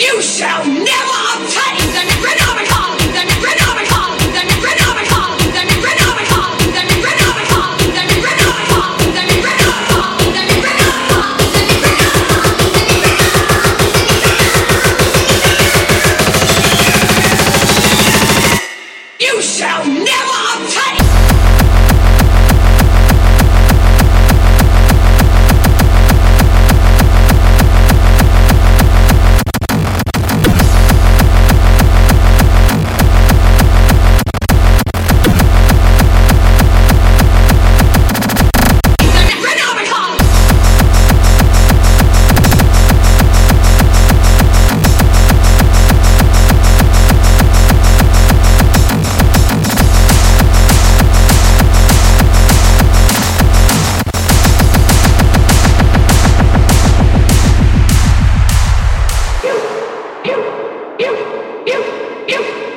You shall never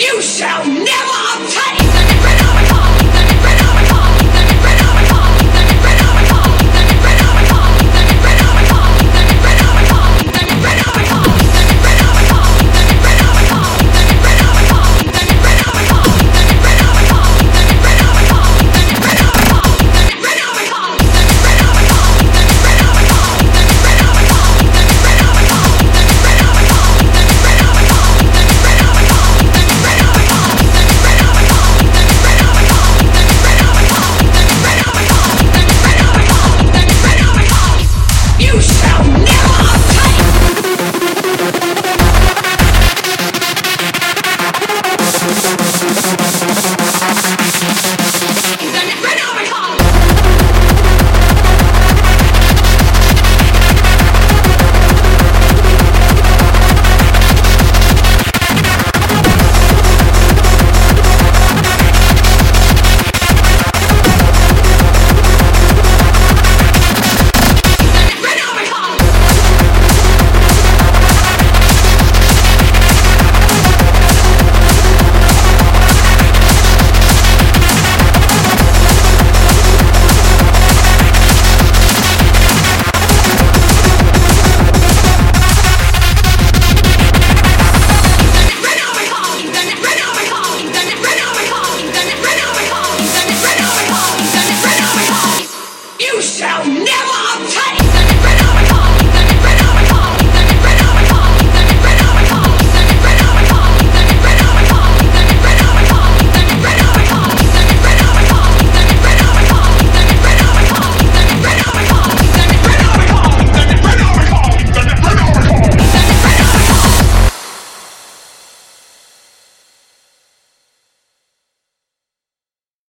You shall never obtain. You shall never obtain the